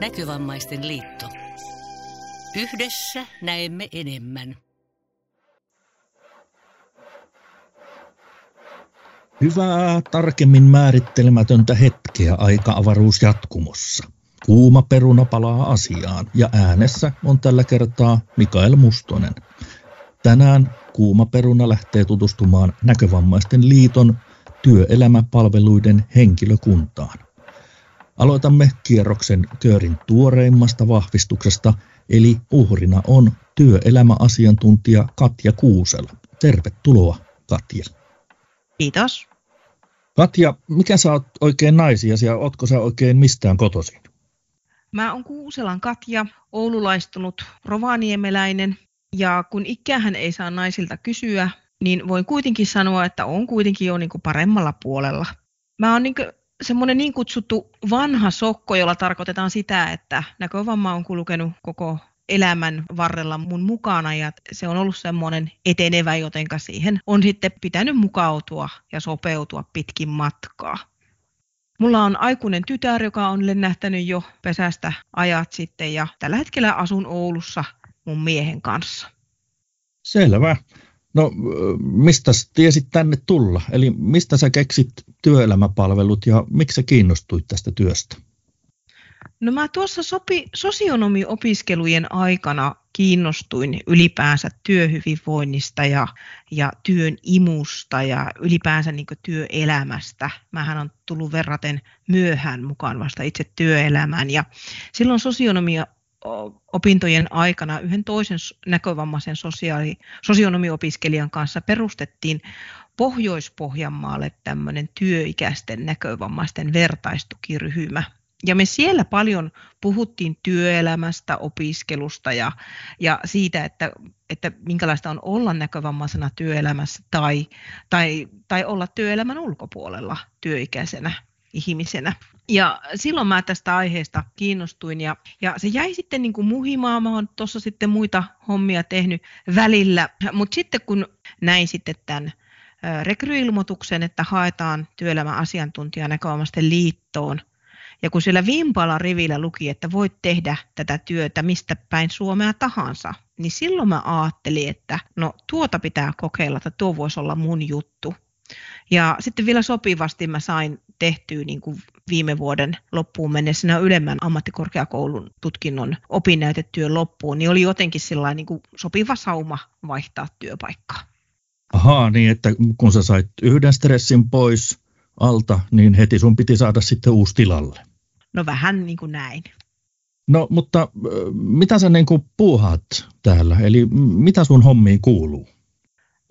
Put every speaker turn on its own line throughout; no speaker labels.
Näkövammaisten liitto. Yhdessä näemme enemmän.
Hyvää, tarkemmin määrittelemätöntä hetkeä aika-avaruus jatkumossa. Kuuma peruna palaa asiaan ja äänessä on tällä kertaa Mikael Mustonen. Tänään kuuma peruna lähtee tutustumaan Näkövammaisten liiton työelämäpalveluiden henkilökuntaan. Aloitamme kierroksen Köörin tuoreimmasta vahvistuksesta, eli uhrina on työelämäasiantuntija Katja Kuusela. Tervetuloa, Katja.
Kiitos.
Katja, mikä sä oot oikein naisiasi ja ootko sä oikein mistään kotoisin?
Mä oon Kuuselan Katja, oululaistunut rovaniemeläinen ja kun ikähän ei saa naisilta kysyä, niin voin kuitenkin sanoa, että on kuitenkin jo niin kuin paremmalla puolella. Mä oon niin semmoinen niin kutsuttu vanha sokko, jolla tarkoitetaan sitä, että näkövamma on kulkenut koko elämän varrella mun mukana ja se on ollut semmoinen etenevä, jotenka siihen on sitten pitänyt mukautua ja sopeutua pitkin matkaa. Mulla on aikuinen tytär, joka on lennähtänyt jo pesästä ajat sitten ja tällä hetkellä asun Oulussa mun miehen kanssa.
Selvä. No, mistä tiesit tänne tulla? Eli mistä sä keksit työelämäpalvelut ja miksi sä kiinnostuit tästä työstä?
No mä tuossa sopi, sosionomiopiskelujen aikana kiinnostuin ylipäänsä työhyvinvoinnista ja, ja työn imusta ja ylipäänsä niin työelämästä. Mähän on tullut verraten myöhään mukaan vasta itse työelämään ja silloin sosionomia opintojen aikana yhden toisen näkövammaisen sosiaali, sosionomiopiskelijan kanssa perustettiin Pohjois-Pohjanmaalle tämmöinen työikäisten näkövammaisten vertaistukiryhmä. Ja me siellä paljon puhuttiin työelämästä, opiskelusta ja, ja siitä, että, että minkälaista on olla näkövammaisena työelämässä tai, tai, tai olla työelämän ulkopuolella työikäisenä ihmisenä. Ja silloin mä tästä aiheesta kiinnostuin ja, ja se jäi sitten niin kuin muhimaan. Mä oon tuossa sitten muita hommia tehnyt välillä. Mutta sitten kun näin sitten tämän rekryilmoituksen, että haetaan työelämäasiantuntija näköomasten liittoon, ja kun siellä vimpala rivillä luki, että voit tehdä tätä työtä mistä päin Suomea tahansa, niin silloin mä ajattelin, että no tuota pitää kokeilla, että tuo voisi olla mun juttu. Ja sitten vielä sopivasti mä sain tehtyä niin kuin viime vuoden loppuun mennessä ylemmän ammattikorkeakoulun tutkinnon opinnäytetyön loppuun, niin oli jotenkin niin kuin sopiva sauma vaihtaa työpaikkaa.
Ahaa, niin että kun sä sait yhden stressin pois alta, niin heti sun piti saada sitten uusi tilalle.
No vähän niin kuin näin.
No, mutta mitä sä niin kuin puuhaat täällä? Eli mitä sun hommiin kuuluu?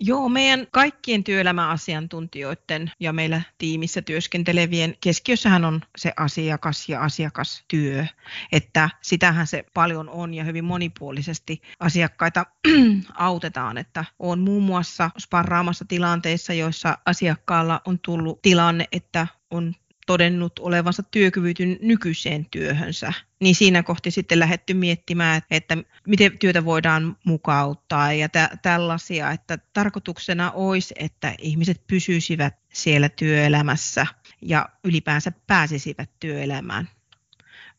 Joo, meidän kaikkien työelämäasiantuntijoiden ja meillä tiimissä työskentelevien keskiössähän on se asiakas ja asiakastyö, että sitähän se paljon on ja hyvin monipuolisesti asiakkaita autetaan, että on muun muassa sparraamassa tilanteissa, joissa asiakkaalla on tullut tilanne, että on todennut olevansa työkyvytyn nykyiseen työhönsä, niin siinä kohti sitten lähdetty miettimään, että miten työtä voidaan mukauttaa ja tä- tällaisia, että tarkoituksena olisi, että ihmiset pysyisivät siellä työelämässä ja ylipäänsä pääsisivät työelämään.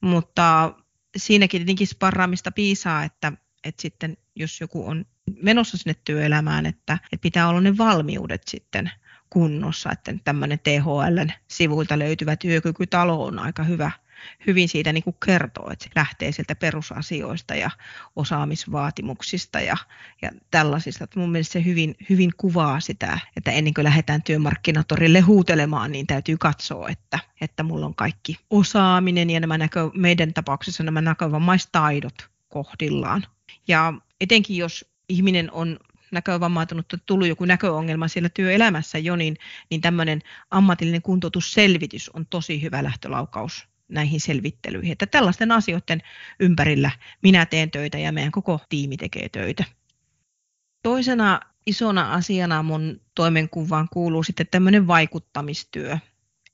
Mutta siinäkin tietenkin sparraamista piisaa, että, että sitten jos joku on menossa sinne työelämään, että, että pitää olla ne valmiudet sitten kunnossa, että tämmöinen THLn sivuilta löytyvä työkykytalo on aika hyvä, hyvin siitä niin kuin kertoo, että se lähtee sieltä perusasioista ja osaamisvaatimuksista ja, ja tällaisista. Että mun mielestä se hyvin, hyvin kuvaa sitä, että ennen kuin lähdetään työmarkkinatorille huutelemaan, niin täytyy katsoa, että, että mulla on kaikki osaaminen ja nämä näkö, meidän tapauksessa nämä näkövamaistaidot kohdillaan. Ja etenkin jos ihminen on näkövammautunut on tullut joku näköongelma siellä työelämässä jo, niin, niin tämmöinen ammatillinen kuntoutusselvitys on tosi hyvä lähtölaukaus näihin selvittelyihin. Että tällaisten asioiden ympärillä minä teen töitä ja meidän koko tiimi tekee töitä. Toisena isona asiana mun toimenkuvaan kuuluu sitten tämmöinen vaikuttamistyö.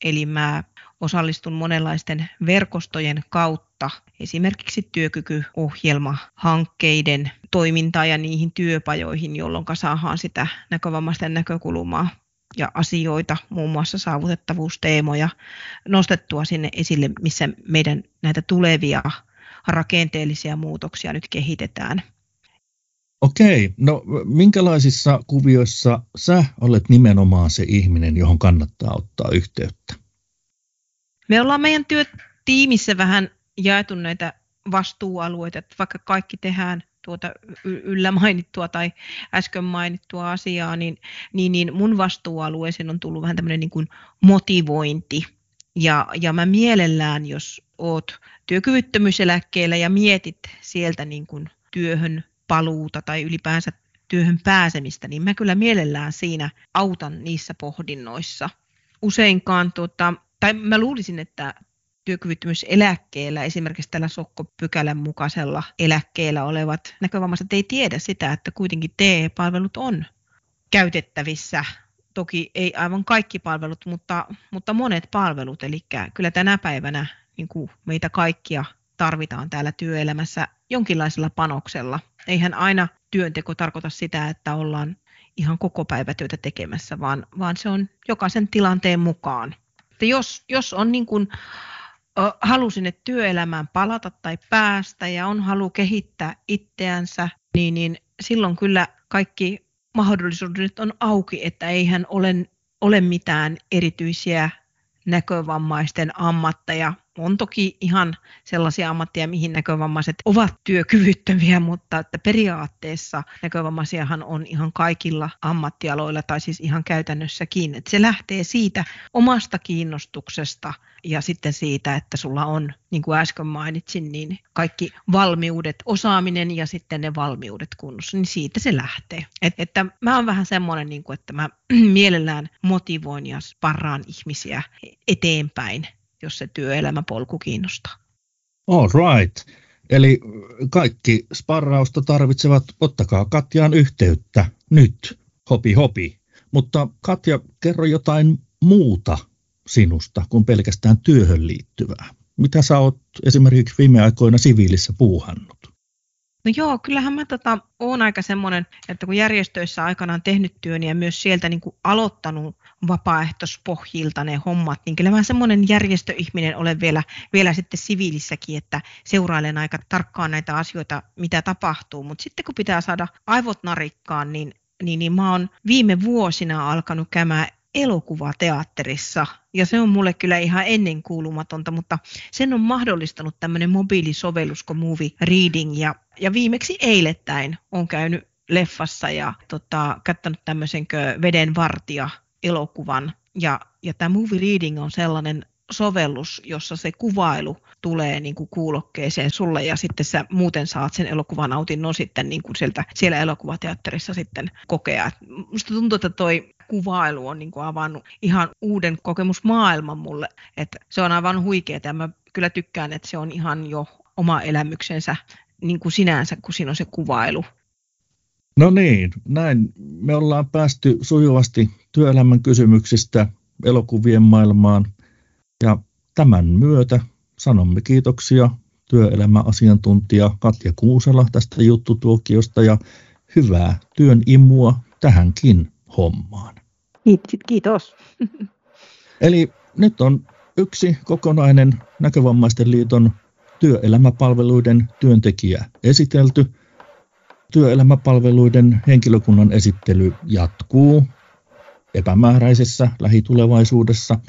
Eli mä osallistun monenlaisten verkostojen kautta esimerkiksi työkykyohjelma-hankkeiden toimintaan ja niihin työpajoihin, jolloin saadaan sitä näkövammaisten näkökulmaa ja asioita, muun muassa saavutettavuusteemoja, nostettua sinne esille, missä meidän näitä tulevia rakenteellisia muutoksia nyt kehitetään.
Okei, no minkälaisissa kuvioissa sä olet nimenomaan se ihminen, johon kannattaa ottaa yhteyttä?
Me ollaan meidän työtiimissä vähän jaettu näitä vastuualueita, että vaikka kaikki tehdään tuota yllä mainittua tai äsken mainittua asiaa, niin, niin, niin mun vastuualueeseen on tullut vähän tämmöinen niin kuin motivointi. Ja, ja mä mielellään, jos oot työkyvyttömyyseläkkeellä ja mietit sieltä niin kuin työhön paluuta tai ylipäänsä työhön pääsemistä, niin mä kyllä mielellään siinä autan niissä pohdinnoissa. Useinkaan, tuota, tai mä luulisin, että työkyvyttömyyseläkkeellä, esimerkiksi tällä sokkopykälän mukaisella eläkkeellä olevat näkövammaiset ei tiedä sitä, että kuitenkin TE-palvelut on käytettävissä. Toki ei aivan kaikki palvelut, mutta, mutta monet palvelut. Eli kyllä tänä päivänä niin kuin meitä kaikkia tarvitaan täällä työelämässä jonkinlaisella panoksella. Eihän aina työnteko tarkoita sitä, että ollaan ihan koko päivätyötä tekemässä, vaan, vaan se on jokaisen tilanteen mukaan. Että jos, jos on niin kuin halu sinne työelämään palata tai päästä ja on halu kehittää itseänsä, niin, niin silloin kyllä kaikki mahdollisuudet on auki, että eihän ole, ole mitään erityisiä näkövammaisten ammatteja. On toki ihan sellaisia ammatteja, mihin näkövammaiset ovat työkyvyttömiä, mutta että periaatteessa näkövammaisiahan on ihan kaikilla ammattialoilla tai siis ihan käytännössäkin. Että se lähtee siitä omasta kiinnostuksesta ja sitten siitä, että sulla on, niin kuin äsken mainitsin, niin kaikki valmiudet, osaaminen ja sitten ne valmiudet kunnossa, niin siitä se lähtee. Et, että mä oon vähän semmoinen, niin kuin, että mä mielellään motivoin ja sparraan ihmisiä eteenpäin, jos se työelämäpolku kiinnostaa.
All right. Eli kaikki sparrausta tarvitsevat, ottakaa Katjaan yhteyttä nyt, hopi hopi. Mutta Katja, kerro jotain muuta sinusta kuin pelkästään työhön liittyvää. Mitä sä oot esimerkiksi viime aikoina siviilissä puuhannut?
No joo, kyllähän mä tota, oon aika semmoinen, että kun järjestöissä aikanaan tehnyt työn ja myös sieltä niin kuin aloittanut vapaaehtoispohjilta ne hommat, niin kyllä mä semmoinen järjestöihminen olen vielä, vielä sitten siviilissäkin, että seurailen aika tarkkaan näitä asioita, mitä tapahtuu. Mutta sitten kun pitää saada aivot narikkaan, niin niin, niin mä oon viime vuosina alkanut käymään elokuvateatterissa. Ja se on mulle kyllä ihan ennenkuulumatonta, mutta sen on mahdollistanut tämmöinen mobiilisovellus kuin Movie Reading. Ja, ja viimeksi eilettäin on käynyt leffassa ja tota, katsonut Veden vartija elokuvan. Ja, ja tämä Movie Reading on sellainen sovellus, jossa se kuvailu tulee niin kuin kuulokkeeseen sulle ja sitten sä muuten saat sen elokuvan nautinnon sitten niin kuin sieltä, siellä elokuvateatterissa sitten kokea. Musta tuntuu, että toi kuvailu on niin kuin avannut ihan uuden kokemusmaailman mulle. että se on aivan huikeaa ja mä kyllä tykkään, että se on ihan jo oma elämyksensä niin kuin sinänsä, kun siinä on se kuvailu.
No niin, näin me ollaan päästy sujuvasti työelämän kysymyksistä elokuvien maailmaan ja tämän myötä sanomme kiitoksia työelämäasiantuntija Katja Kuusela tästä juttutuokiosta ja hyvää työn imua tähänkin hommaan.
Kiitos.
Eli nyt on yksi kokonainen Näkövammaisten liiton työelämäpalveluiden työntekijä esitelty. Työelämäpalveluiden henkilökunnan esittely jatkuu epämääräisessä lähitulevaisuudessa.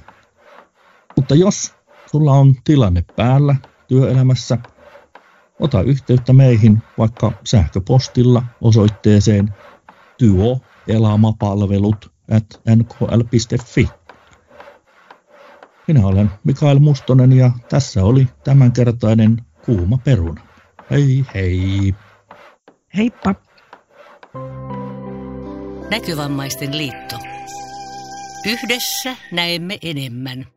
Mutta jos sulla on tilanne päällä työelämässä, ota yhteyttä meihin vaikka sähköpostilla osoitteeseen työelämäpalvelut at nkl.fi. Minä olen Mikael Mustonen ja tässä oli tämänkertainen kuuma peruna. Hei hei!
Heippa!
Näkövammaisten liitto. Yhdessä näemme enemmän.